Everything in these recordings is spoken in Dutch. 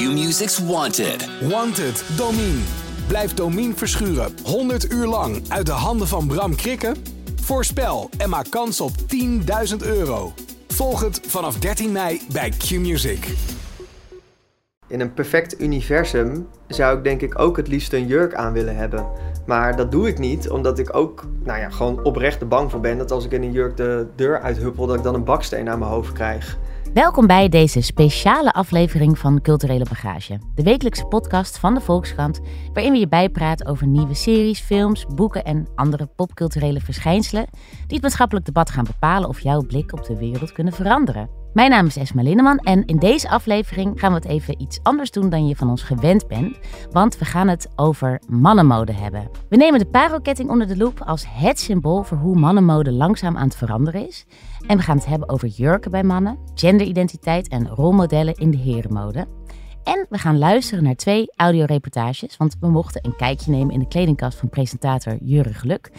Q-Music's Wanted. Wanted, Domine. Blijf Domine verschuren 100 uur lang uit de handen van Bram Krikken? Voorspel en maak kans op 10.000 euro. Volg het vanaf 13 mei bij Q-Music. In een perfect universum zou ik denk ik ook het liefst een jurk aan willen hebben. Maar dat doe ik niet, omdat ik ook nou ja, gewoon oprecht er bang voor ben dat als ik in een jurk de deur uithuppel, dat ik dan een baksteen aan mijn hoofd krijg. Welkom bij deze speciale aflevering van Culturele Bagage. De wekelijkse podcast van de Volkskrant, waarin we je bijpraten over nieuwe series, films, boeken en andere popculturele verschijnselen die het maatschappelijk debat gaan bepalen of jouw blik op de wereld kunnen veranderen. Mijn naam is Esma Linneman en in deze aflevering gaan we het even iets anders doen dan je van ons gewend bent, want we gaan het over mannenmode hebben. We nemen de parelketting onder de loep als het symbool voor hoe mannenmode langzaam aan het veranderen is. En we gaan het hebben over jurken bij mannen, genderidentiteit en rolmodellen in de herenmode. En we gaan luisteren naar twee audioreportages, want we mochten een kijkje nemen in de kledingkast van presentator Jurre Geluk.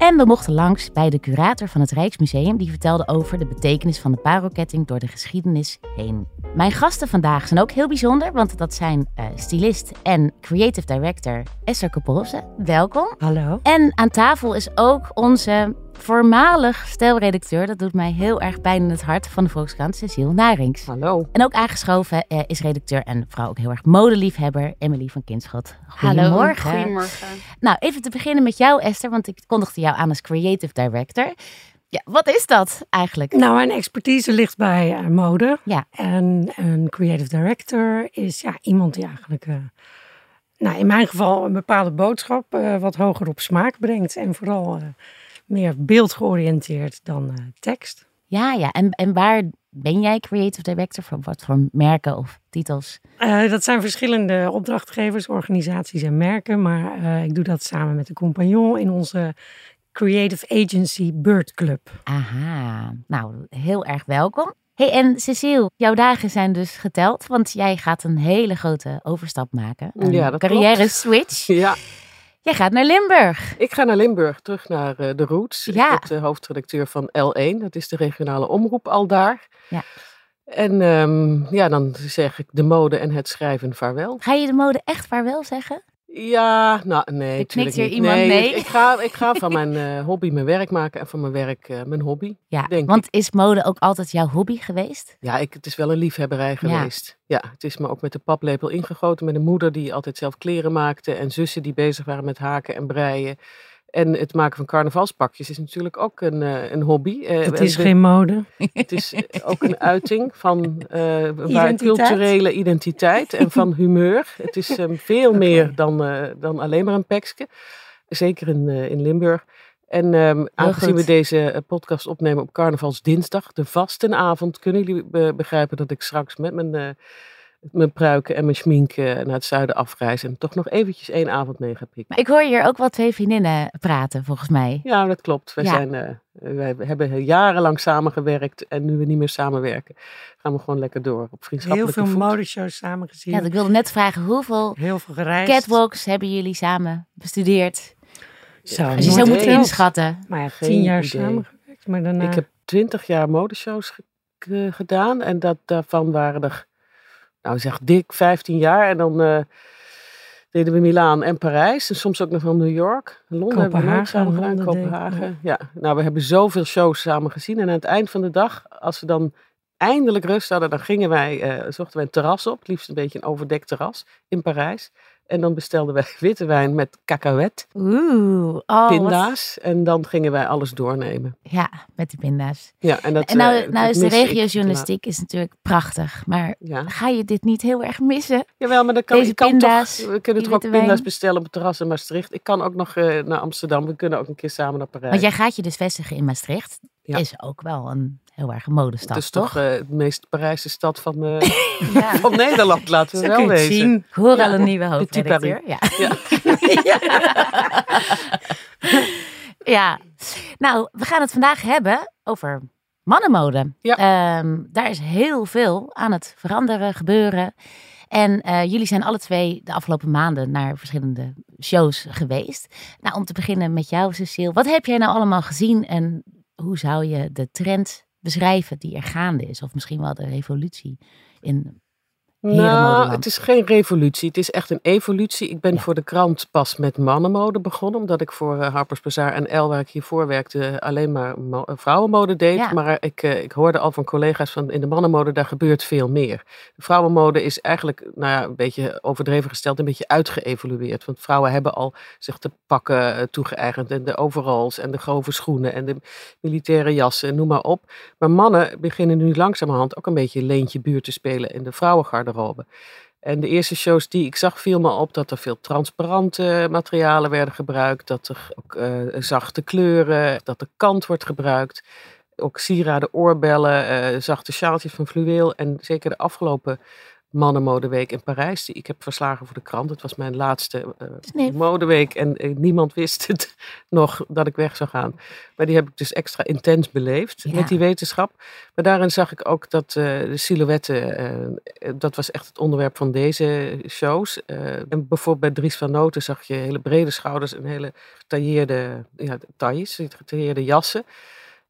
En we mochten langs bij de curator van het Rijksmuseum, die vertelde over de betekenis van de parelketting door de geschiedenis heen. Mijn gasten vandaag zijn ook heel bijzonder, want dat zijn uh, stylist en creative director Esther Kapolse. Welkom. Hallo. En aan tafel is ook onze voormalig stelredacteur, dat doet mij heel erg pijn in het hart, van de Volkskrant, Cecile Narings. Hallo. En ook aangeschoven uh, is redacteur en vooral ook heel erg modeliefhebber Emily van Kinschot. Goedemorgen. Hallo. Goedemorgen. Nou, even te beginnen met jou Esther, want ik kondigde jou aan als creative director. Ja, wat is dat eigenlijk? Nou, mijn expertise ligt bij uh, mode. Ja. En een creative director is ja, iemand die eigenlijk, uh, nou, in mijn geval, een bepaalde boodschap uh, wat hoger op smaak brengt. En vooral meer beeldgeoriënteerd dan tekst. Ja, ja. En, en waar ben jij creative director? Voor wat voor merken of titels? dat zijn verschillende opdrachtgevers, organisaties en merken. Maar ik doe dat samen met de compagnon in onze Creative Agency Bird Club. Aha, nou heel erg welkom. Hey, en Cecile, jouw dagen zijn dus geteld, want jij gaat een hele grote overstap maken. Een ja, dat carrière klopt. switch. Ja. Jij gaat naar Limburg. Ik ga naar Limburg, terug naar uh, de Roots. Ja. Ik ben de hoofdredacteur van L1, dat is de regionale omroep al daar. Ja. En um, ja, dan zeg ik de mode en het schrijven vaarwel. Ga je de mode echt vaarwel zeggen? Ja, nou nee. Ik knikt hier niet. iemand nee. nee. Ik, ga, ik ga van mijn uh, hobby mijn werk maken en van mijn werk uh, mijn hobby. Ja, denk want ik. is mode ook altijd jouw hobby geweest? Ja, ik, het is wel een liefhebberij geweest. Ja. ja, het is me ook met de paplepel ingegoten. Met een moeder die altijd zelf kleren maakte en zussen die bezig waren met haken en breien. En het maken van carnavalspakjes is natuurlijk ook een, uh, een hobby. Uh, het is geen mode. Het is ook een uiting van uh, culturele identiteit en van humeur. Het is um, veel okay. meer dan, dan alleen maar een pekske. Zeker in, in Limburg. En um, aangezien we deze podcast opnemen op carnavalsdinsdag, de vastenavond, kunnen jullie begrijpen dat ik straks met mijn mijn pruiken en mijn schmink naar het zuiden afreizen. En toch nog eventjes één avond mee ga pikken. Maar ik hoor hier ook wel twee vriendinnen praten, volgens mij. Ja, dat klopt. Wij, Ja. zijn, uh, wij hebben jarenlang samengewerkt. En nu we niet meer samenwerken, gaan we gewoon lekker door op Heel vriendschappelijke veel voet. modeshows samen gezien. Ja, ik wilde net vragen, hoeveel Heel veel gereisd. catwalks hebben jullie samen bestudeerd? Zo, Als je zo moet inschatten. Maar ja, Geen tien jaar idee. samengewerkt. Maar daarna... Ik heb twintig jaar modeshows ge- ge- gedaan. En dat, daarvan waren er, nou zeg, dik 15 jaar. En dan eh, deden we Milaan en Parijs. En soms ook nog wel New York. Londen hebben we Kopenhagen, samen gedaan. Londen deed ik, Kopenhagen. Ja, nou, we hebben zoveel shows samen gezien. En aan het eind van de dag, als we dan eindelijk rust hadden, dan gingen wij, eh, zochten wij een terras op. Het liefst een beetje een overdekt terras in Parijs. En dan bestelden wij witte wijn met cacahuète, Oeh, oh, wat- pinda's. En dan gingen wij alles doornemen. Ja, met die pinda's. Ja, en dat, En nou, eh, nou is de regiojournalistiek is natuurlijk prachtig. Maar Ja. ga je dit niet heel erg missen? Jawel, maar dan kan, Deze ik kan pinda's, toch, we kunnen toch ook pinda's wijn. bestellen op het terras in Maastricht. Ik kan ook nog eh, naar Amsterdam. We kunnen ook een keer samen naar Parijs. Want jij gaat je dus vestigen in Maastricht. Ja. Is ook wel een heel erg een modestad, het is toch? toch eh, meest Parijse stad van, eh, Ja. van Nederland, laten we Zo wel het wezen. zien. Ik hoor Ja. al een nieuwe hoofdredacteur. Ja. Ja. ja. Nou, we gaan het vandaag hebben over mannenmode. Ja. Ehm, daar is heel veel aan het veranderen, gebeuren. En eh, jullie zijn alle twee de afgelopen maanden naar verschillende shows geweest. Nou, om te beginnen met jou, Cecile. Wat heb jij nou allemaal gezien en hoe zou je de trend beschrijven die er gaande is? Of misschien wel de revolutie in nou, het is geen revolutie. Het is echt een evolutie. Ik ben voor de krant pas met mannenmode begonnen. Omdat ik voor uh, Harper's Bazaar en El, waar ik hiervoor werkte, alleen maar eh, vrouwenmode deed. Maar ik, uh, ik hoorde al van collega's van in de mannenmode, daar gebeurt veel meer. De vrouwenmode is eigenlijk, nou ja, een beetje overdreven gesteld, een beetje uitgeëvolueerd. Want vrouwen hebben al zich te pakken toegeëigend. En de overalls en de grove schoenen en de militaire jassen, noem maar op. Maar mannen beginnen nu langzamerhand ook een beetje leentje buurt te spelen in de vrouwengarde en de eerste shows die ik zag, viel me op dat er veel transparante materialen werden gebruikt. Dat er ook uh, zachte kleuren, dat de kant wordt gebruikt. Ook sieraden, oorbellen, uh, zachte sjaaltjes van fluweel. En zeker de afgelopen Mannenmodeweek in Parijs. Die ik heb verslagen voor de krant. Het was mijn laatste uh, modeweek en uh, niemand wist het nog dat ik weg zou gaan. Maar die heb ik dus extra intens beleefd met die wetenschap. Maar daarin zag ik ook dat uh, de silhouetten, dat was echt het onderwerp van deze shows. en bijvoorbeeld bij Dries van Noten zag je hele brede schouders en hele getailleerde ja, tailles, getailleerde jassen.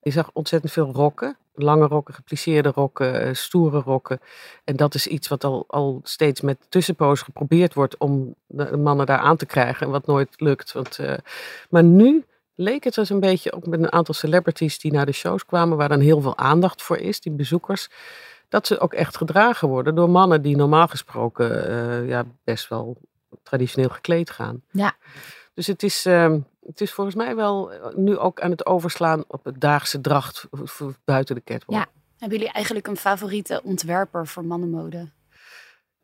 Je zag ontzettend veel rokken. Lange rokken, geplisseerde rokken, eh, stoere rokken. En dat is iets wat al, al steeds met tussenpoos geprobeerd wordt om de mannen daar aan te krijgen. En wat nooit lukt. Want, uh, maar nu leek het dus een beetje, ook met een aantal celebrities die naar de shows kwamen, waar dan heel veel aandacht voor is, die bezoekers. Dat ze ook echt gedragen worden door mannen die normaal gesproken uh, ja, best wel traditioneel gekleed gaan. Ja. Dus het is, uh, het is volgens mij wel eh, nu ook aan het overslaan op het daagse dracht buiten de catwalk. Ja. Hebben jullie eigenlijk een favoriete ontwerper voor mannenmode?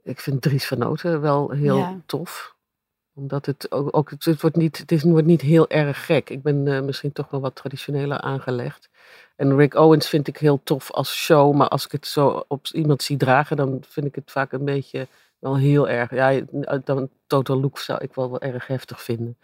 Ik vind Dries van Noten wel heel tof omdat het ook, ook het, wordt niet, het is, wordt niet heel erg gek. Ik ben uh, misschien toch wel wat traditioneler aangelegd. En Rick Owens vind ik heel tof als show. Maar als ik het zo op iemand zie dragen, dan vind ik het vaak een beetje wel heel erg. Ja, dan total look zou ik wel, wel erg heftig vinden.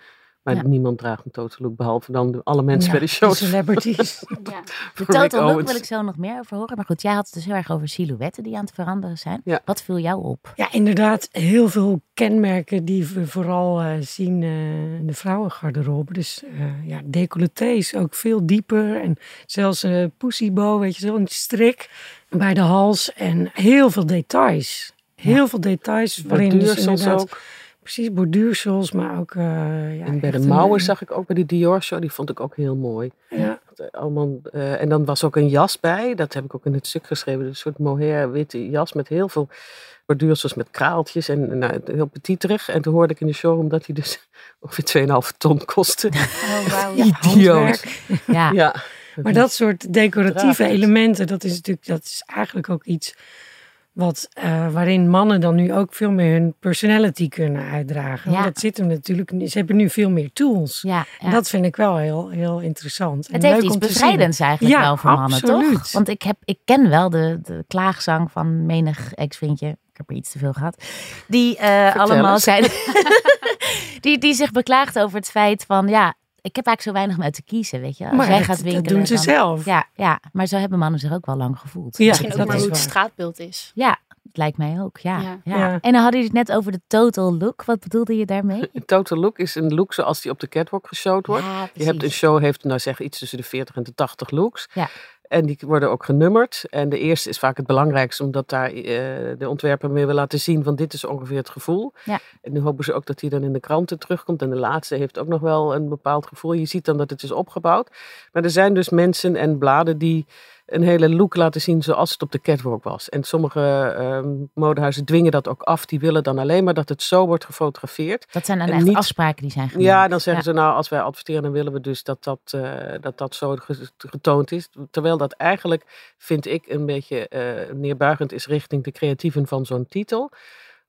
Maar niemand draagt een total look, behalve dan alle mensen bij de shows. De celebrities. ja. De total look wil ik zo nog meer over horen. Maar goed, jij had het dus heel erg over silhouetten die aan het veranderen zijn. Wat viel jou op? Ja, inderdaad. Heel veel kenmerken die we vooral uh, zien uh, in de vrouwengarderobe. Dus uh, ja, decolletés ook veel dieper. En zelfs een pussybow, weet je, zo'n strik bij de hals. En heel veel details. Heel veel details. Waarin dus inderdaad... ook Precies, borduursels, maar ook... Uh, ja, en bij de mouwen zag ik ook bij die Dior show, die vond ik ook heel mooi. Ja. Eh, allemaal, uh, en dan was ook een jas bij, dat heb ik ook in het stuk geschreven, een soort mohair witte jas met heel veel borduursels met kraaltjes en nou, heel petiterig. En toen hoorde ik in de show omdat hij dus ongeveer 2,5 ton kostte. Oh, wow. Idioot. Ja. ja. Maar dat soort decoratieve elementen, dat is natuurlijk dat is eigenlijk ook iets wat, uh, waarin mannen dan nu ook veel meer hun personality kunnen uitdragen. Ja. Dat zit hem natuurlijk. Ze hebben nu veel meer tools. Ja, ja. dat vind ik wel heel, heel interessant. Het heeft iets bevrijdends eigenlijk wel voor mannen, toch? Want ik, heb, ik ken wel de, de klaagzang van menig ex-vriendje. Ik heb er iets te veel gehad. Die uh, allemaal zijn. die, die zich beklaagt over het feit van ja, ik heb eigenlijk zo weinig met te kiezen, weet je. Als maar jij dat, gaat winkelen, dat doen ze dan, zelf. Ja, ja, maar zo hebben mannen zich ook wel lang gevoeld. Ja, Misschien ook dat maar hoe het straatbeeld is. Ja, het lijkt mij ook, ja. ja. Ja. Ja. En dan hadden jullie het net over de total look. Wat bedoelde je daarmee? Een total look is een look zoals die op de catwalk geshowd wordt. Ja, je hebt een show, heeft nou zeg iets tussen de 40 en de 80 looks. Ja. En die worden ook genummerd. En de eerste is vaak het belangrijkste, omdat daar eh, de ontwerper mee wil laten zien van dit is ongeveer het gevoel. Ja. En nu hopen ze ook dat die dan in de kranten terugkomt. En de laatste heeft ook nog wel een bepaald gevoel. Je ziet dan dat het is opgebouwd. Maar er zijn dus mensen en bladen die een hele look laten zien zoals het op de catwalk was. En sommige ehm, modehuizen dwingen dat ook af. Die willen dan alleen maar dat het zo wordt gefotografeerd. Dat zijn dan En echt niet- afspraken die zijn gemaakt. Ja, dan zeggen Ja. ze nou, als wij adverteren, dan willen we dus dat dat, eh, dat, dat zo ge- getoond is. Terwijl dat eigenlijk, vind ik, een beetje eh, neerbuigend is richting de creatieven van zo'n titel.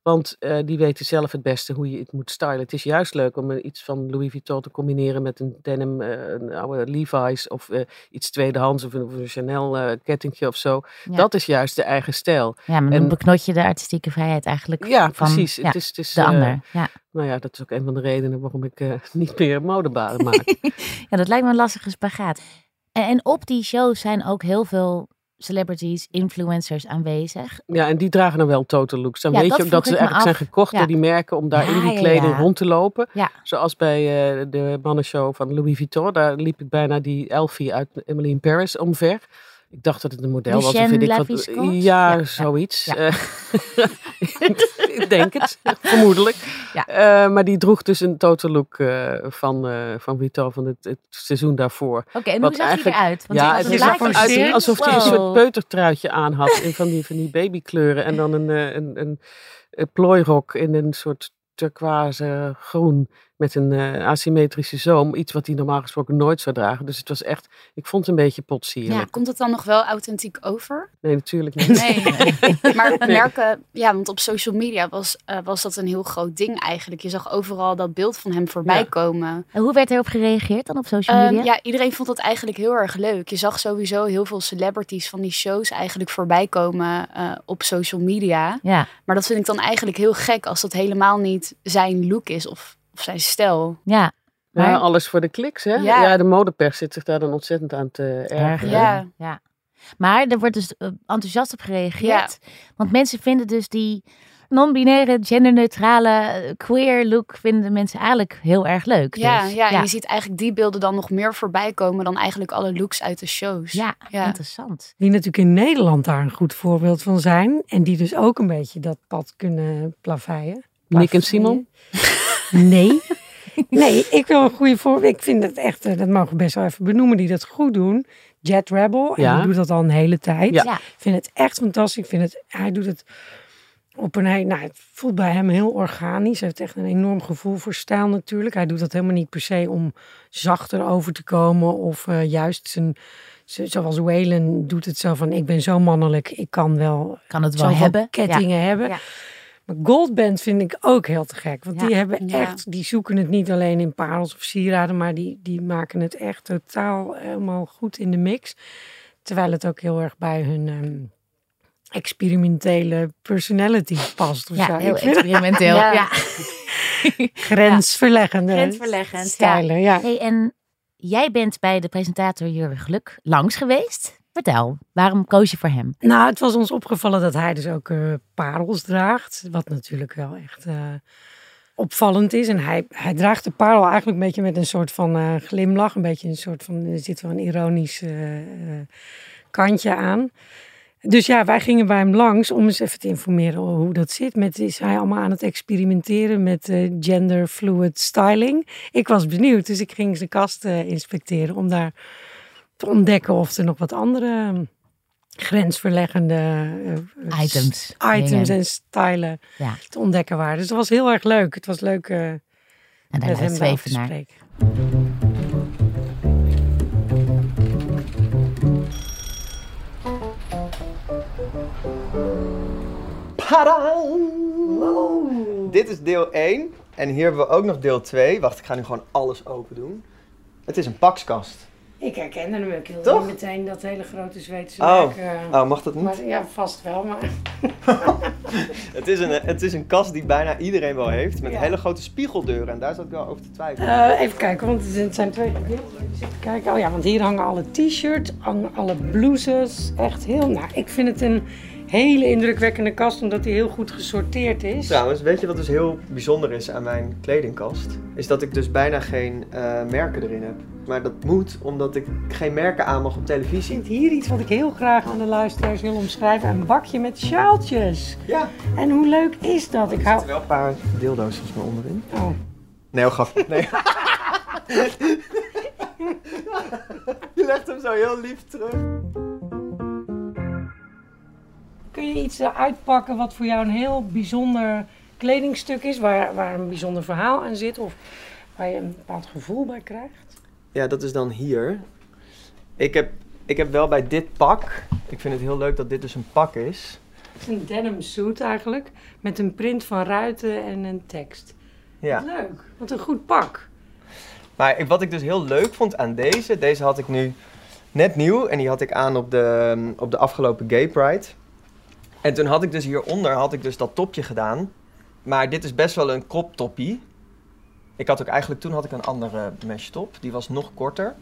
Want eh, die weten zelf het beste hoe je het moet stylen. Het is juist leuk om eh, iets van Louis Vuitton te combineren met een denim, eh, een oude Levi's of iets tweedehands of een, of een Chanel kettingje of zo. Ja. Dat is juist de eigen stijl. Ja, maar en- dan beknot je de artistieke vrijheid eigenlijk Ja, van precies. ja, het is, het is, de ander. Ja. nou ja, dat is ook een van de redenen waarom ik niet meer modebaden maak. ja, dat lijkt me een lastige spagaat. En, en op die shows zijn ook heel veel celebrities, influencers aanwezig. Ja, en die dragen dan wel total looks. Dan Ja, weet je ook dat ze eigenlijk zijn gekocht Ja. door die merken om daar Ja, in die kleding rond te lopen. Ja. Zoals bij eh, de mannenshow van Louis Vuitton. Daar liep ik bijna die Elfie uit Emily in Paris omver. Ik dacht dat het een model was. Of weet ik wat. Ja, ja, zoiets. Ja. Uh, ik denk het, vermoedelijk. Ja. Uh, maar die droeg dus een total look uh, van, van Vito van het, het seizoen daarvoor. Oké, okay, en hoe zag hij eruit? Want ja, het eruit alsof hij een soort peutertruitje aan had. in van die, van die babykleuren. En dan een, een, een, een plooirok in een soort turquoise groen met een uh, asymmetrische zoom. Iets wat hij normaal gesproken nooit zou dragen. Dus het was echt, ik vond het een beetje potsierlijk. Ja, komt het dan nog wel authentiek over? Nee, natuurlijk niet. Nee, maar merken, ja, want op social media was, uh, was dat een heel groot ding eigenlijk. Je zag overal dat beeld van hem voorbij ja. komen. En hoe werd erop gereageerd dan op social media? Um, ja, iedereen vond dat eigenlijk heel erg leuk. Je zag sowieso heel veel celebrities van die shows eigenlijk voorbij komen uh, op social media. Ja. Maar dat vind ik dan eigenlijk heel gek als dat helemaal niet zijn look is of of zijn stijl. Ja. Maar... Ja, alles voor de kliks, hè? Ja. ja. de modepers zit zich daar dan ontzettend aan te ergeren. Ja. ja. Maar er wordt dus eh, enthousiast op gereageerd. Want mensen vinden dus die non-binaire, genderneutrale, eh, queer look vinden mensen eigenlijk heel erg leuk. Ja, dus, ja, en je ziet eigenlijk die beelden dan nog meer voorbij komen dan eigenlijk alle looks uit de shows. Ja, interessant. Die natuurlijk in Nederland daar een goed voorbeeld van zijn. En die dus ook een beetje dat pad kunnen plaveien. Nick en Simon? Nee. Nee, ik wil een goede voor. Ik vind het echt, eh, dat mogen we best wel even benoemen, die dat goed doen. Jet Rebel. En ja. die doet dat al een hele tijd. Ja. Ik vind het echt fantastisch. Ik vind het, hij doet het op een, nou, het voelt bij hem heel organisch. Hij heeft echt een enorm gevoel voor stijl natuurlijk. Hij doet dat helemaal niet per se om zachter over te komen of uh, juist zijn, zoals Waylon doet het zo van ik ben zo mannelijk, ik kan wel, kan het wel hebben. kettingen hebben. Ja. Maar Goldband vind ik ook heel te gek. Want die hebben echt, die zoeken het niet alleen in parels of sieraden, maar die, die maken het echt totaal helemaal goed in de mix. Terwijl het ook heel erg bij hun ehm, experimentele personality past. Of ja, heel experimenteel. ja. Grensverleggende Grensverleggend, stijlen, ja. Hey, en jij bent bij de presentator Jurgen Geluk langs geweest. Vertel, waarom koos je voor hem? Nou, het was ons opgevallen dat hij dus ook uh, parels draagt. Wat natuurlijk wel echt uh, opvallend is. En hij, hij draagt de parel eigenlijk een beetje met een soort van uh, glimlach. Een beetje een soort van, er zit wel een ironisch kantje aan. Dus ja, wij gingen bij hem langs om eens even te informeren hoe dat zit. Met, is hij allemaal aan het experimenteren met gender fluid styling? Ik was benieuwd, dus ik ging zijn kast inspecteren om daar te ontdekken of er nog wat andere grensverleggende uh, items, items en stylen ja. te ontdekken waren. Dus dat was heel erg leuk. Het was leuk uh, en met hem te spreken. Wow. Dit is deel 1 en hier hebben we ook nog deel 2. Wacht, ik ga nu gewoon alles open doen. Het is een pakskast. Ik herkende hem ook heel niet meteen, dat hele grote Zweedse oh. oh, mag dat niet? Maar, ja, vast wel, maar... het, is een, het is een kast die bijna iedereen wel heeft, met hele grote spiegeldeuren. En daar zat ik wel over te twijfelen. Uh, even kijken, want het zijn twee kijken. Oh ja, want hier hangen alle t-shirts, alle blouses. Echt heel... Nou, ik vind het een hele indrukwekkende kast, omdat hij heel goed gesorteerd is. Trouwens, weet je wat dus heel bijzonder is aan mijn kledingkast? Is dat ik dus bijna geen uh, merken erin heb. Maar dat moet omdat ik geen merken aan mag op televisie. Ik vind hier iets wat ik heel graag aan de luisteraars wil omschrijven. Een bakje met sjaaltjes. Ja. En hoe leuk is dat? Ik hou... Er wel een paar deeldoos volgens mij onderin. Oh. Nee, heel grappig. Nee. Je legt hem zo heel lief terug. Kun je iets uitpakken wat voor jou een heel bijzonder kledingstuk is, waar, waar een bijzonder verhaal aan zit of waar je een bepaald gevoel bij krijgt? Ja, dat is dan hier. Ik heb, ik heb wel bij dit pak, ik vind het heel leuk dat dit dus een pak is. Het is een denim suit eigenlijk, met een print van ruiten en een tekst. Ja. leuk, wat een goed pak. Maar wat ik dus heel leuk vond aan deze, deze had ik nu net nieuw en die had ik aan op de, op de afgelopen Gay Pride. En toen had ik dus hieronder had ik dus dat topje gedaan. Maar dit is best wel een crop toppie. Ik had ook eigenlijk, toen had ik een andere mesh top. Die was nog korter.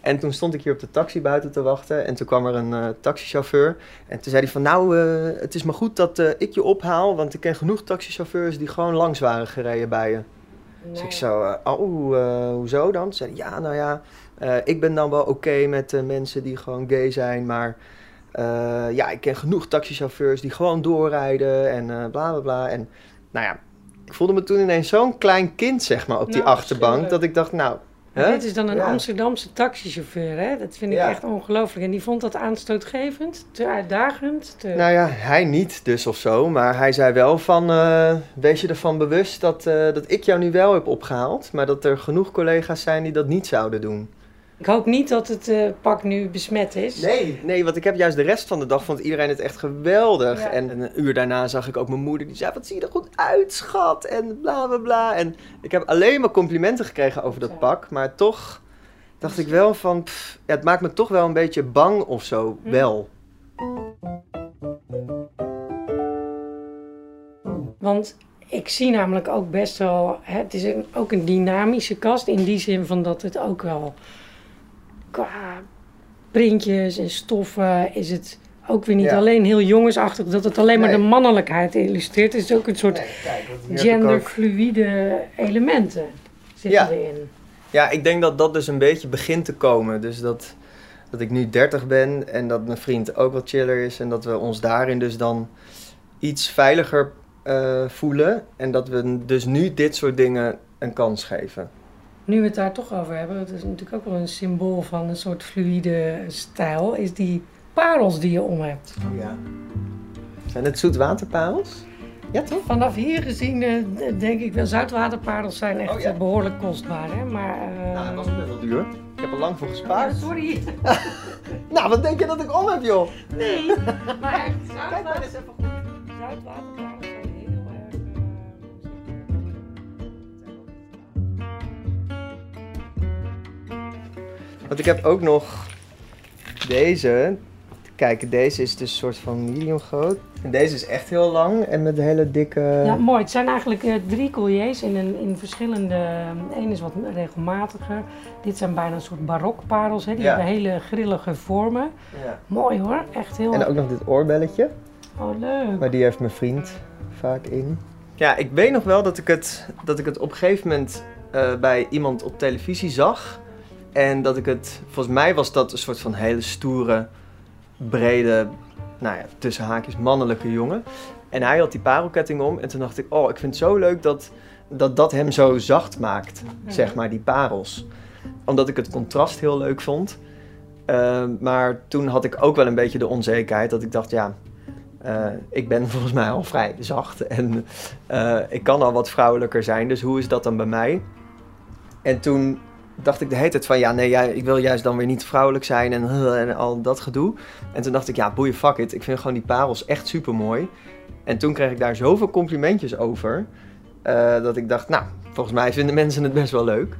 En toen stond ik hier op de taxi buiten te wachten. En toen kwam er een uh, taxichauffeur. En toen zei hij van, nou, uh, het is maar goed dat uh, ik je ophaal. Want ik ken genoeg taxichauffeurs die gewoon langs waren gereden bij je. Dus ik zo, oh, hoezo dan? Ze zei ja, nou ja, ik ben dan wel oké met mensen die gewoon gay zijn, maar ja, ik ken genoeg taxichauffeurs die gewoon doorrijden en bla bla bla. En nou ja, ik voelde me toen ineens zo'n klein kind, zeg maar, op die nou, achterbank, dat ik dacht, nou, dit is dan een Amsterdamse taxichauffeur, hè? Dat vind ik echt ongelooflijk. En die vond dat aanstootgevend, te uitdagend. Te... Nou ja, hij niet dus of zo. Maar hij zei wel van, uh, wees je ervan bewust dat, uh, dat ik jou nu wel heb opgehaald. Maar dat er genoeg collega's zijn die dat niet zouden doen. Ik hoop niet dat het uh, pak nu besmet is. Nee, nee, want ik heb juist de rest van de dag vond iedereen het echt geweldig. En een uur daarna zag ik ook mijn moeder die zei: Wat zie je er goed uit, schat? En bla bla bla. En ik heb alleen maar complimenten gekregen over dat pak. Maar toch dacht ik wel van: pff, ja, het maakt me toch wel een beetje bang of zo. Hm. Wel. Want ik zie namelijk ook best wel. Hè, het is een, ook een dynamische kast in die zin van dat het ook wel qua printjes en stoffen is het ook weer niet alleen heel jongensachtig dat het alleen maar de mannelijkheid illustreert. Het is ook een soort nee, genderfluïde elementen zitten erin. Ja, ik denk dat dat dus een beetje begint te komen. Dus dat, dat ik nu 30 ben en dat mijn vriend ook wat chiller is. En dat we ons daarin dus dan iets veiliger uh, voelen. En dat we dus nu dit soort dingen een kans geven. Nu we het daar toch over hebben, het is natuurlijk ook wel een symbool van een soort fluïde stijl, is die parels die je om hebt. Oh ja. Zijn het zoetwaterparels? Ja, toch? Vanaf hier gezien uh, denk ik wel, zoutwaterparels zijn echt oh, ja. behoorlijk kostbaar. Hè? Maar, uh... Nou, dat was best wel duur. Ik heb er lang voor gespaard. Ja, sorry. nou, wat denk je dat ik om heb, joh? Nee, maar echt zoutwater... Kijk maar eens even goed. Zoutwaterparels Want ik heb ook nog deze. Kijk, deze is dus een soort van medium groot. En deze is echt heel lang en met hele dikke... Ja, mooi. Het zijn eigenlijk uh, drie colliers in, een, in verschillende... Eén is wat regelmatiger. Dit zijn bijna een soort barokparels. Hè? Die hebben hele grillige vormen. Ja. Mooi hoor. Echt heel... En ook nog dit oorbelletje. Oh, leuk. Maar die heeft mijn vriend vaak in. Ja, ik weet nog wel dat ik het, dat ik het op een gegeven moment uh, bij iemand op televisie zag. En dat ik het, volgens mij was dat een soort van hele stoere, brede, nou ja, tussen haakjes mannelijke jongen. En hij had die parelketting om. En toen dacht ik, oh, ik vind het zo leuk dat dat, dat hem zo zacht maakt, zeg maar, die parels. Omdat ik het contrast heel leuk vond. Uh, maar toen had ik ook wel een beetje de onzekerheid dat ik dacht, ja, uh, ik ben volgens mij al vrij zacht. En uh, ik kan al wat vrouwelijker zijn, dus hoe is dat dan bij mij? En toen dacht ik de hele tijd van ja, nee, ja, ik wil juist dan weer niet vrouwelijk zijn en, en al dat gedoe. En toen dacht ik, ja, boeien, fuck it. Ik vind gewoon die parels echt super mooi. En toen kreeg ik daar zoveel complimentjes over. Uh, dat ik dacht, nou, volgens mij vinden mensen het best wel leuk.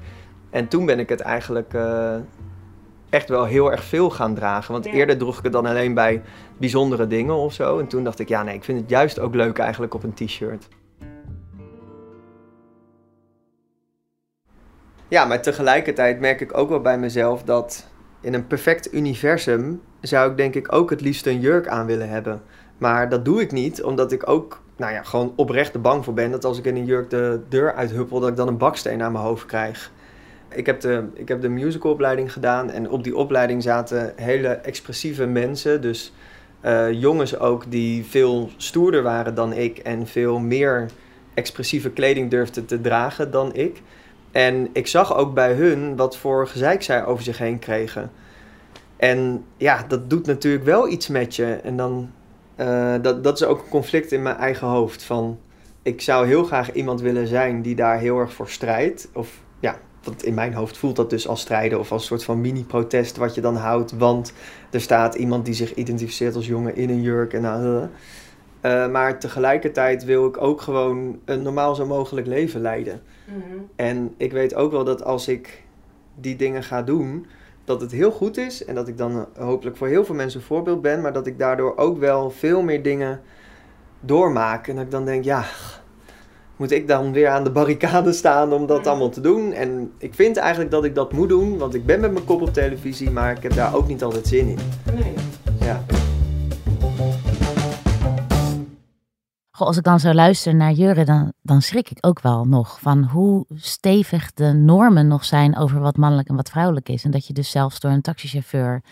En toen ben ik het eigenlijk uh, echt wel heel erg veel gaan dragen. Want eerder droeg ik het dan alleen bij bijzondere dingen of zo. En toen dacht ik, ja, nee, ik vind het juist ook leuk eigenlijk op een t-shirt. Ja, maar tegelijkertijd merk ik ook wel bij mezelf dat in een perfect universum zou ik denk ik ook het liefst een jurk aan willen hebben. Maar dat doe ik niet, omdat ik ook nou ja, gewoon oprecht er bang voor ben dat als ik in een jurk de deur uithuppel, dat ik dan een baksteen aan mijn hoofd krijg. Ik heb de, ik heb de musicalopleiding gedaan en op die opleiding zaten hele expressieve mensen. Dus uh, jongens ook die veel stoerder waren dan ik en veel meer expressieve kleding durfden te dragen dan ik. En ik zag ook bij hun wat voor gezeik zij over zich heen kregen. En ja, dat doet natuurlijk wel iets met je. En dan, uh, dat, dat is ook een conflict in mijn eigen hoofd. Van, ik zou heel graag iemand willen zijn die daar heel erg voor strijdt. Of ja, want in mijn hoofd voelt dat dus als strijden of als een soort van mini-protest wat je dan houdt. Want er staat iemand die zich identificeert als jongen in een jurk en uh, uh, maar tegelijkertijd wil ik ook gewoon een normaal zo mogelijk leven leiden. Mhm. En ik weet ook wel dat als ik die dingen ga doen, dat het heel goed is en dat ik dan eh, hopelijk voor heel veel mensen een voorbeeld ben, maar dat ik daardoor ook wel veel meer dingen doormaak. En dat ik dan denk, ja, moet ik dan weer aan de barricade staan om dat mhm. allemaal te doen? En ik vind eigenlijk dat ik dat moet doen, want ik ben met mijn kop op televisie, maar ik heb daar ook niet altijd zin in. Nee. Ja. Als ik dan zo luister naar Jurre, dan, dan schrik ik ook wel nog van hoe stevig de normen nog zijn over wat mannelijk en wat vrouwelijk is. En dat je dus zelfs door een taxichauffeur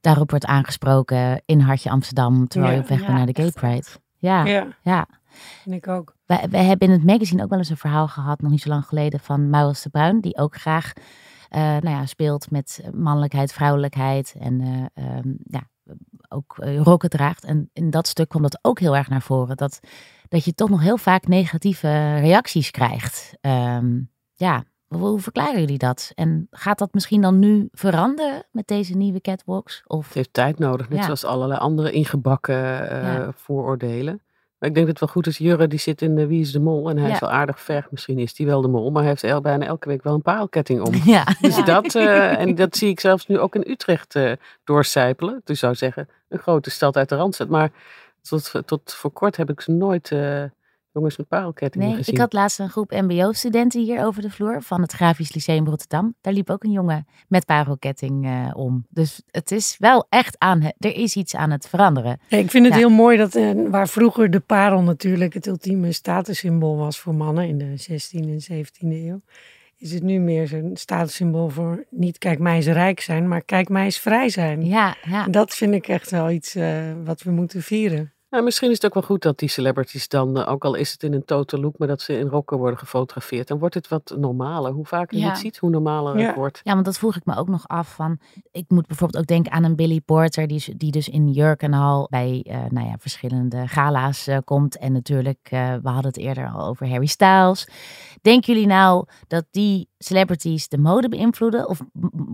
daarop wordt aangesproken in Hartje Amsterdam, terwijl je op weg bent naar de Gay Pride. Ja, ja. ja. ik ook. We, we hebben in het magazine ook wel eens een verhaal gehad, nog niet zo lang geleden, van Maurits de Bruin, die ook graag uh, nou ja, speelt met mannelijkheid, vrouwelijkheid en uh, um, ja, ook uh, rokken draagt. En in dat stuk komt dat ook heel erg naar voren. Dat, dat je toch nog heel vaak negatieve reacties krijgt. Um, ja, hoe verklaren jullie dat? En gaat dat misschien dan nu veranderen met deze nieuwe catwalks? Of? Het heeft tijd nodig, net zoals allerlei andere ingebakken uh, vooroordelen. Maar ik denk dat het wel goed is. Jurre die zit in de Wie is de Mol en hij is wel aardig ver. Misschien is hij wel de mol, maar hij heeft bijna elke week wel een parelketting om. Ja. Dus dat, uh, en dat zie ik zelfs nu ook in Utrecht uh, doorcijpelen. Dus zou zeggen, een grote stad uit de Randstad. Maar tot, tot voor kort heb ik ze nooit uh, jongens met parelkettingen nee, Ik had laatst een groep mbo-studenten hier over de vloer van het Grafisch Lyceum Rotterdam. Daar liep ook een jongen met parelketting uh, om. Dus het is wel echt aan, er is iets aan het veranderen. Ja, ik vind het heel mooi dat uh, waar vroeger de parel natuurlijk het ultieme statussymbool was voor mannen in de 16e en 17e eeuw. Is het nu meer zo'n statussymbool voor niet kijk mij eens rijk zijn, maar kijk mij eens vrij zijn. Ja, ja. En dat vind ik echt wel iets uh, wat we moeten vieren. Nou, misschien is het ook wel goed dat die celebrities dan, eh, ook al is het in een total look, maar dat ze in rokken worden gefotografeerd. Dan wordt het wat normaler. Hoe vaker je het ziet, hoe normaler het wordt. Ja, want dat vroeg ik me ook nog af van. Ik moet bijvoorbeeld ook denken aan een Billy Porter, die, die dus in jurk en al bij uh, nou ja, verschillende gala's uh, komt. En natuurlijk, we hadden het eerder al over Harry Styles. Denken jullie nou dat die celebrities de mode beïnvloeden? Of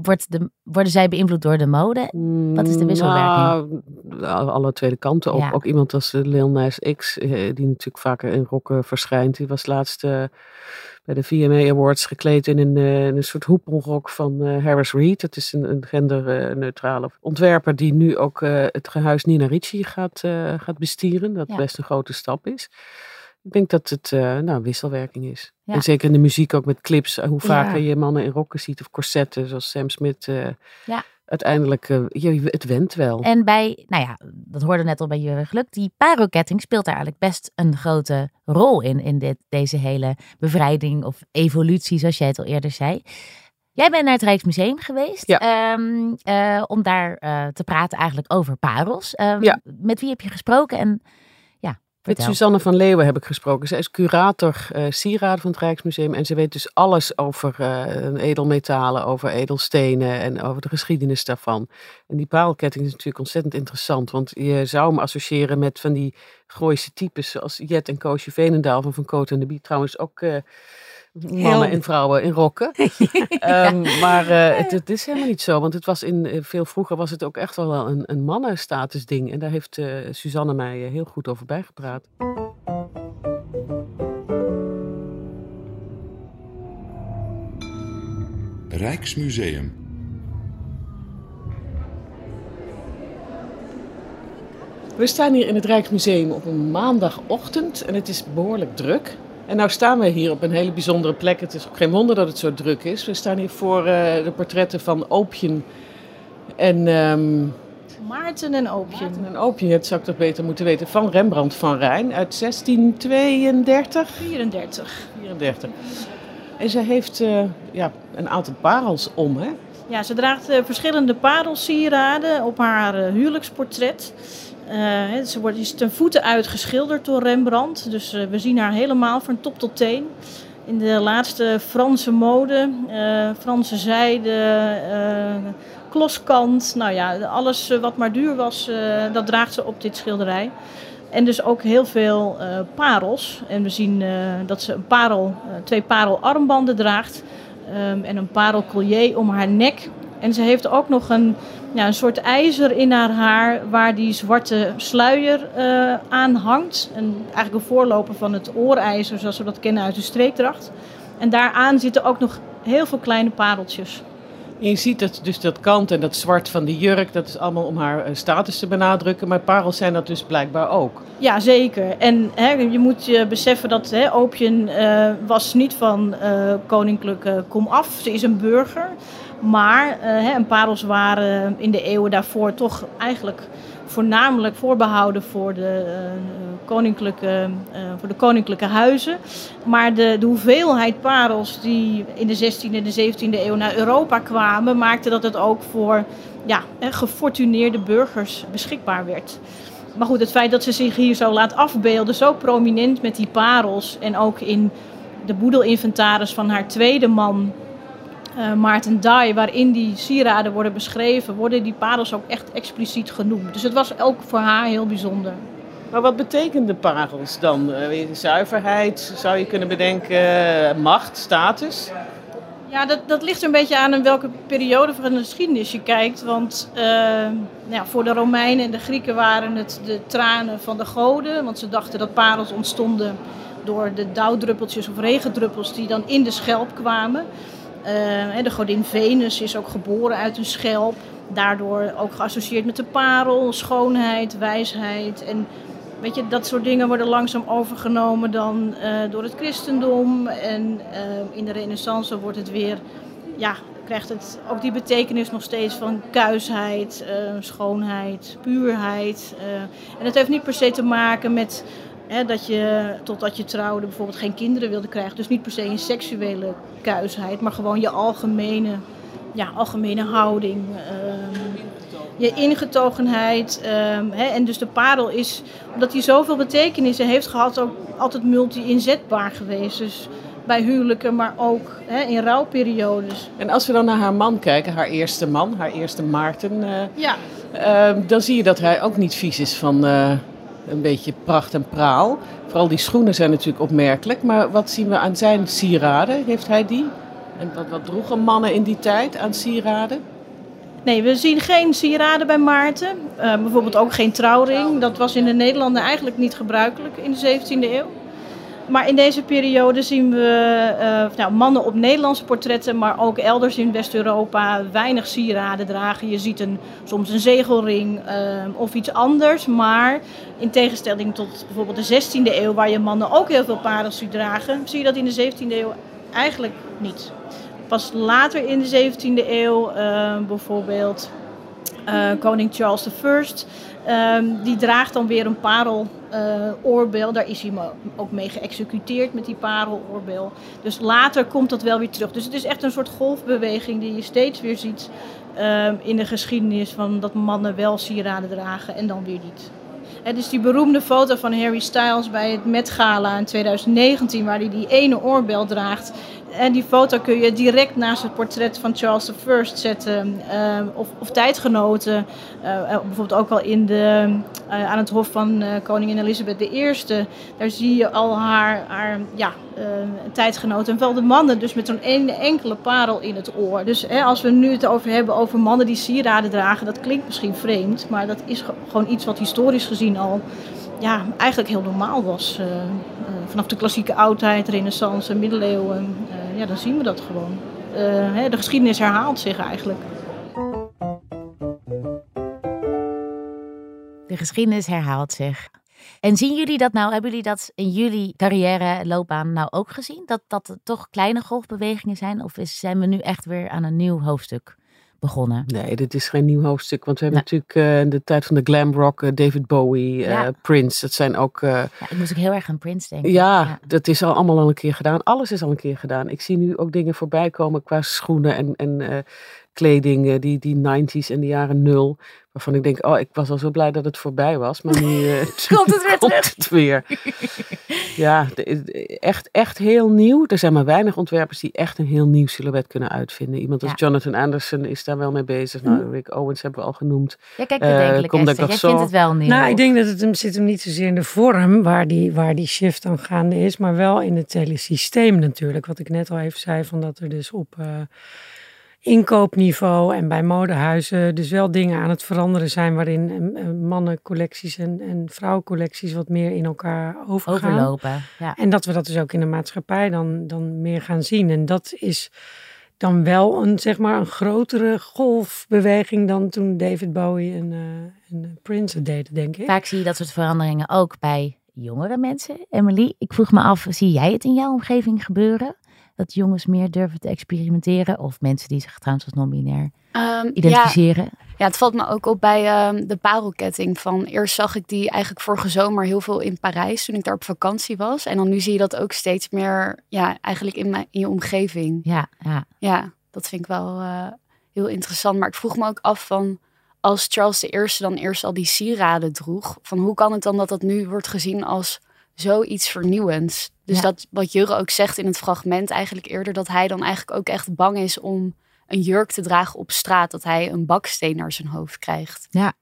wordt de, worden zij beïnvloed door de mode? Wat is de wisselwerking? Nou, alle tweede kanten. Ook, ook iemand als eh, Lil Nas X, eh, die natuurlijk vaker in rokken verschijnt. Die was laatst uh, bij de VMA Awards gekleed in een, een soort hoepelrok van Harris Reed. Dat is een, een genderneutrale ontwerper die nu ook het gehuis Nina Ricci gaat, gaat bestieren. Dat best een grote stap is. Ik denk dat het nou, wisselwerking is. En zeker in de muziek ook met clips. Hoe vaker je mannen in rokken ziet of corsetten, zoals Sam Smith. Ja. Uiteindelijk, uh, je, het went wel. En bij, nou ja, dat hoorde net al bij je geluk. Die paroketting speelt daar eigenlijk best een grote rol in. In dit, deze hele bevrijding of evolutie, zoals jij het al eerder zei. Jij bent naar het Rijksmuseum geweest ja. um, om daar te praten eigenlijk over parels. Um, ja. Met wie heb je gesproken en met Suzanne van Leeuwen heb ik gesproken. Zij is curator uh, sieraden van het Rijksmuseum. En ze weet dus alles over uh, edelmetalen, over edelstenen en over de geschiedenis daarvan. En die parelketting is natuurlijk ontzettend interessant. Want je zou hem associëren met van die Gooise types zoals Jet en Koosje Veenendaal van Van Coat en de Biet. Trouwens ook... Uh, mannen en vrouwen in rokken. Ehm, maar uh, het, het, is helemaal niet zo. Want het was in, eh, veel vroeger was het ook echt wel een, een mannenstatus ding. En daar heeft uh, Suzanne mij heel goed over bijgepraat. Rijksmuseum. We staan hier in het Rijksmuseum op een maandagochtend en het is behoorlijk druk. En nou staan we hier op een hele bijzondere plek. Het is ook geen wonder dat het zo druk is. We staan hier voor uh, de portretten van Oopjen en... Um, Maarten en Oopje. Maarten en Oopje, dat zou ik toch beter moeten weten. Van Rembrandt van Rijn uit 1632? 34. 34. En ze heeft uh, ja, een aantal parels om, hè? Ja, ze draagt uh, verschillende parelsieraden op haar huwelijksportret. Uh, ze wordt, is ten voeten uitgeschilderd door Rembrandt. Dus uh, we zien haar helemaal van top tot teen. In de laatste Franse mode, uh, Franse zijde, kloskant. Nou ja, alles wat maar duur was, dat draagt ze op dit schilderij. En dus ook heel veel parels. En we zien dat ze een parel, twee parelarmbanden draagt. Um, en een parelcollier om haar nek. En ze heeft ook nog een, ja, een soort ijzer in haar haar waar die zwarte sluier uh, aan hangt. En eigenlijk een voorloper van het oorijzer zoals we dat kennen uit de streekdracht. En daaraan zitten ook nog heel veel kleine pareltjes. En je ziet dat, dus dat kant en dat zwart van die jurk, dat is allemaal om haar eh, status te benadrukken. Maar parels zijn dat dus blijkbaar ook. Ja, zeker. En hè, je moet je beseffen dat hè, Opium uh, was niet van uh, koninklijke komaf. Ze is een burger. Maar uh, hè, parels waren in de eeuwen daarvoor toch eigenlijk voornamelijk voorbehouden voor de, uh, koninklijke, uh, voor de koninklijke huizen. Maar de, de, hoeveelheid parels die in de 16e en de 17e eeuw naar Europa kwamen, maakte dat het ook voor ja, gefortuneerde burgers beschikbaar werd. Maar goed, het feit dat ze zich hier zo laat afbeelden, zo prominent met die parels en ook in de boedelinventaris van haar tweede man, uh, Maarten Dai, waarin die sieraden worden beschreven, worden die parels ook echt expliciet genoemd. Dus het was ook voor haar heel bijzonder. Maar wat betekent de parels dan? Uh, zuiverheid zou je kunnen bedenken, macht, status? Ja, dat, dat ligt er een beetje aan in welke periode van de geschiedenis je kijkt. Want uh, nou, voor de Romeinen en de Grieken waren het de tranen van de goden. Want ze dachten dat parels ontstonden door de dauwdruppeltjes of regendruppels die dan in de schelp kwamen. Uh, de godin Venus is ook geboren uit een schelp. Daardoor ook geassocieerd met de parel, schoonheid, wijsheid. En weet je, dat soort dingen worden langzaam overgenomen dan uh, door het christendom. En uh, in de renaissance wordt het weer, ja, krijgt het ook die betekenis nog steeds van kuisheid, schoonheid, puurheid. en het heeft niet per se te maken met Hè, dat je totdat je trouwde bijvoorbeeld geen kinderen wilde krijgen. Dus niet per se een seksuele kuisheid, maar gewoon je algemene, ja, algemene houding. Uh, je ingetogenheid. Um, hè, en dus de parel is, omdat hij zoveel betekenissen heeft gehad, ook altijd multi-inzetbaar geweest. Dus bij huwelijken, maar ook hè, in rouwperiodes. En als we dan naar haar man kijken, haar eerste man, haar eerste Maarten, uh, ja. Uh, dan zie je dat hij ook niet vies is van uh, een beetje pracht en praal. Vooral die schoenen zijn natuurlijk opmerkelijk. Maar wat zien we aan zijn sieraden? Heeft hij die? En wat, droegen mannen in die tijd aan sieraden? Nee, we zien geen sieraden bij Maarten. Uh, bijvoorbeeld ook geen trouwring. Dat was in de Nederlanden eigenlijk niet gebruikelijk in de 17e eeuw. Maar in deze periode zien we uh, nou, mannen op Nederlandse portretten, maar ook elders in West-Europa weinig sieraden dragen. Je ziet een, soms een zegelring uh, of iets anders. Maar in tegenstelling tot bijvoorbeeld de 16e eeuw, waar je mannen ook heel veel parels ziet dragen, zie je dat in de 17e eeuw eigenlijk niet. Pas later in de 17e eeuw, uh, bijvoorbeeld koning Charles I. Um, die draagt dan weer een pareloorbel. Daar is hij ook mee geëxecuteerd met die pareloorbel. Dus later komt dat wel weer terug. Dus het is echt een soort golfbeweging die je steeds weer ziet um, in de geschiedenis van dat mannen wel sieraden dragen en dan weer niet. Het is die beroemde foto van Harry Styles bij het Met Gala in 2019, waar hij die ene oorbel draagt. En die foto kun je direct naast het portret van Charles I zetten. Uh, of, of, tijdgenoten. Uh, bijvoorbeeld ook wel in de, aan het hof van koningin Elizabeth I. Daar zie je al haar, haar ja, tijdgenoten. En wel de mannen dus met zo'n enkele parel in het oor. Dus hè, als we nu het over hebben over mannen die sieraden dragen. Dat klinkt misschien vreemd. Maar dat is gewoon iets wat historisch gezien al ja, eigenlijk heel normaal was. Uh, uh, vanaf de klassieke oudheid, renaissance, middeleeuwen, uh, ja, dan zien we dat gewoon. Hè, de geschiedenis herhaalt zich eigenlijk. De geschiedenis herhaalt zich. En zien jullie dat nou, hebben jullie dat in jullie carrière, loopbaan nou ook gezien? Dat dat toch kleine golfbewegingen zijn? Of zijn we nu echt weer aan een nieuw hoofdstuk? Begonnen. Nee, dit is geen nieuw hoofdstuk. Want we hebben natuurlijk uh, in de tijd van de glam rock, uh, David Bowie, uh, Prince. Dat zijn ook... ja, ik moest ook heel erg aan Prince denken. Ja, ja, dat is al allemaal al een keer gedaan. Alles is al een keer gedaan. Ik zie nu ook dingen voorbij komen qua schoenen en, en kleding, die, die 90s en de jaren nul. Waarvan ik denk, oh, ik was al zo blij dat het voorbij was. Maar nu uh, komt het weer. Komt het weer. ja, echt, echt heel nieuw. Er zijn maar weinig ontwerpers die echt een heel nieuw silhouet kunnen uitvinden. Iemand als Jonathan Anderson is daar wel mee bezig. Nou, hm. Rick Owens hebben we al genoemd. Ja, kijk, bedenkelijk uh, Jij zo... vindt het wel nieuw. Nou, ik denk dat het hem zit hem niet zozeer in de vorm waar die, waar die shift aan gaande is. Maar wel in het hele systeem natuurlijk. Wat ik net al even zei, van dat er dus op... Uh, inkoopniveau en bij modehuizen dus wel dingen aan het veranderen zijn waarin eh, eh, mannencollecties en, en vrouwencollecties wat meer in elkaar overgaan. Overlopen, ja. En dat we dat dus ook in de maatschappij dan, dan meer gaan zien. En dat is dan wel een, zeg maar, een grotere golfbeweging dan toen David Bowie en, uh, en Prince het deden, denk ik. Vaak zie je dat soort veranderingen ook bij jongere mensen. Emily, ik vroeg me af, zie jij het in jouw omgeving gebeuren? Dat jongens meer durven te experimenteren? Of mensen die zich trouwens als non-binair um, identificeren? Ja, Ja, het valt me ook op bij ehm, de parelketting. Van eerst zag ik die eigenlijk vorige zomer heel veel in Parijs toen ik daar op vakantie was. En dan nu zie je dat ook steeds meer, ja, eigenlijk in, mijn, in je omgeving. Ja, ja. Ja, dat vind ik wel uh, heel interessant. Maar ik vroeg me ook af van als Charles I dan eerst al die sieraden droeg, van hoe kan het dan dat dat nu wordt gezien als zoiets vernieuwends? Dus dat wat Jurre ook zegt in het fragment eigenlijk eerder, dat hij dan eigenlijk ook echt bang is om een jurk te dragen op straat, dat hij een baksteen naar zijn hoofd krijgt. Ja.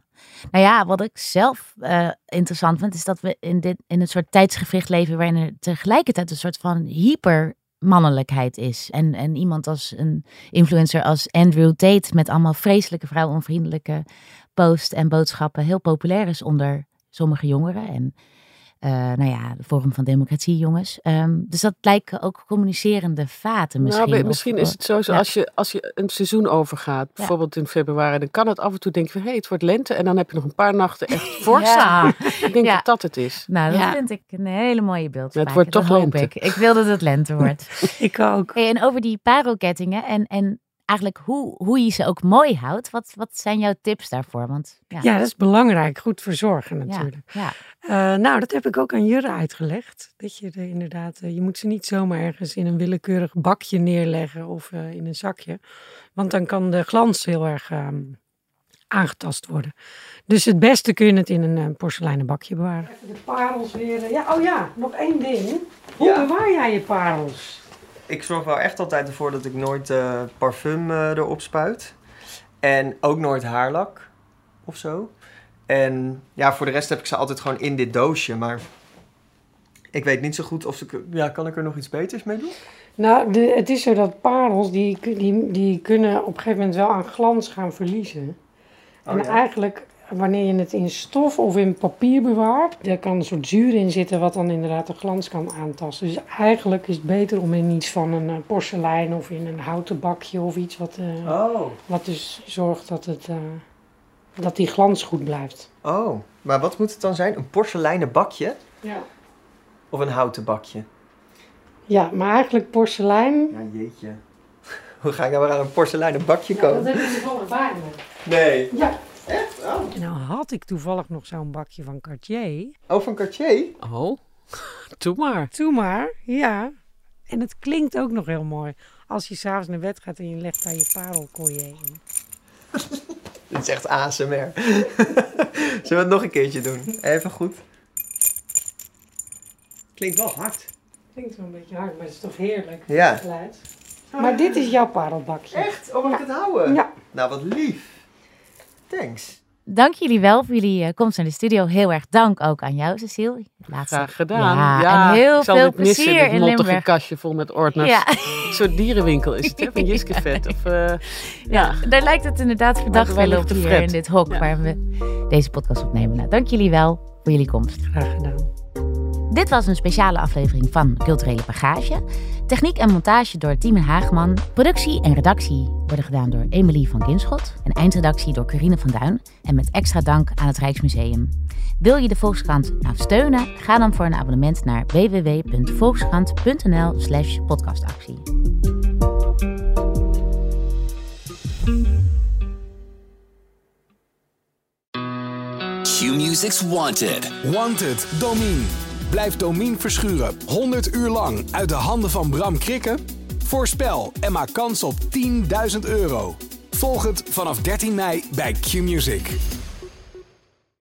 Nou ja, wat ik zelf uh, interessant vind, is dat we in, dit, in een soort tijdsgevricht leven waarin er tegelijkertijd een soort van hyper mannelijkheid is. En, en iemand als een influencer als Andrew Tate met allemaal vreselijke vrouwonvriendelijke posts en boodschappen heel populair is onder sommige jongeren. En uh, nou ja, de Forum van Democratie, jongens. Um, dus dat lijken ook communicerende vaten misschien. Nou, misschien is het zo, zo als, je, als je een seizoen overgaat, bijvoorbeeld in februari, dan kan het af en toe denken van, hé, hey, het wordt lente. En dan heb je nog een paar nachten echt fors Ik denk dat dat het is. Nou, dat vind ik een hele mooie beeld. het wordt toch lente. Ik. ik wil dat het lente wordt. ik ook. Hey, en over die parokettingen en, en eigenlijk hoe, hoe je ze ook mooi houdt. Wat, wat zijn jouw tips daarvoor? Want, ja. ja dat is belangrijk. Goed verzorgen natuurlijk. Ja, ja. Uh, nou, dat heb ik ook aan Jurre uitgelegd. Dat je er inderdaad, uh, je moet ze niet zomaar ergens in een willekeurig bakje neerleggen of uh, in een zakje. Want dan kan de glans heel erg um, aangetast worden. Dus het beste kun je het in een porseleinen bakje bewaren. Even de parels weer. Ja, oh ja, nog één ding. Hoe bewaar jij je parels? Ik zorg wel echt altijd ervoor dat ik nooit uh, parfum uh, erop spuit. En ook nooit haarlak of zo. En ja, voor de rest heb ik ze altijd gewoon in dit doosje. Maar ik weet niet zo goed of ik... Ja, kan ik er nog iets beters mee doen? Nou, de, het is zo dat parels, die, die, die kunnen op een gegeven moment wel aan glans gaan verliezen. Oh, en eigenlijk wanneer je het in stof of in papier bewaart, daar kan een soort zuur in zitten wat dan inderdaad de glans kan aantasten. Dus eigenlijk is het beter om in iets van een eh, porselein of in een houten bakje of iets wat, uh, oh. wat dus zorgt dat, het, uh, dat die glans goed blijft. Oh, maar wat moet het dan zijn? Een porseleinen bakje? Ja. Of een houten bakje? Ja, maar eigenlijk porselein. Ja, jeetje. Hoe ga ik nou weer aan een porseleinen bakje komen? dat heb je toevallig bij me. Nee. Ja. Echt? Oh. Nou had ik toevallig nog zo'n bakje van Cartier. Oh, van Cartier? Oh, doe maar. Doe maar, ja. En het klinkt ook nog heel mooi. Als je s'avonds naar bed gaat en je legt daar je parelkooien in. Dit is echt ASMR. Zullen we het nog een keertje doen? Even goed. Klinkt wel hard. Klinkt wel een beetje hard, maar het is toch heerlijk. Ja. Geluid. Maar dit is jouw parelbakje. Echt? Oh, mag ik het houden? Ja. Nou, wat lief. Thanks. Dank jullie wel voor jullie uh, komst naar de studio. Heel erg dank ook aan jou, Cecile. Laatste. Graag gedaan. Ja, en heel veel plezier in Limburg. kastje vol met ordners. Ja. Een soort dierenwinkel is het, hè? Van Jiske Vet. Of, uh, ja. ja, daar lijkt het inderdaad verdacht wel op hier in dit hok waar we deze podcast opnemen. Nou, dank jullie wel voor jullie komst. Graag gedaan. Dit was een speciale aflevering van Culturele Bagage. Techniek en montage door Tiemen Haagman. Productie en redactie worden gedaan door Emilie van Kinschot. En eindredactie door Corine van Duin. En met extra dank aan het Rijksmuseum. Wil je de Volkskrant nou steunen? Ga dan voor een abonnement naar www.volkskrant.nl slash podcastactie. Q-Music's Wanted. Wanted, Domine. Blijf Domien verschuren 100 uur lang uit de handen van Bram Krikken? Voorspel en maak kans op 10.000 euro. Volg het vanaf 13 mei bij Q-Music.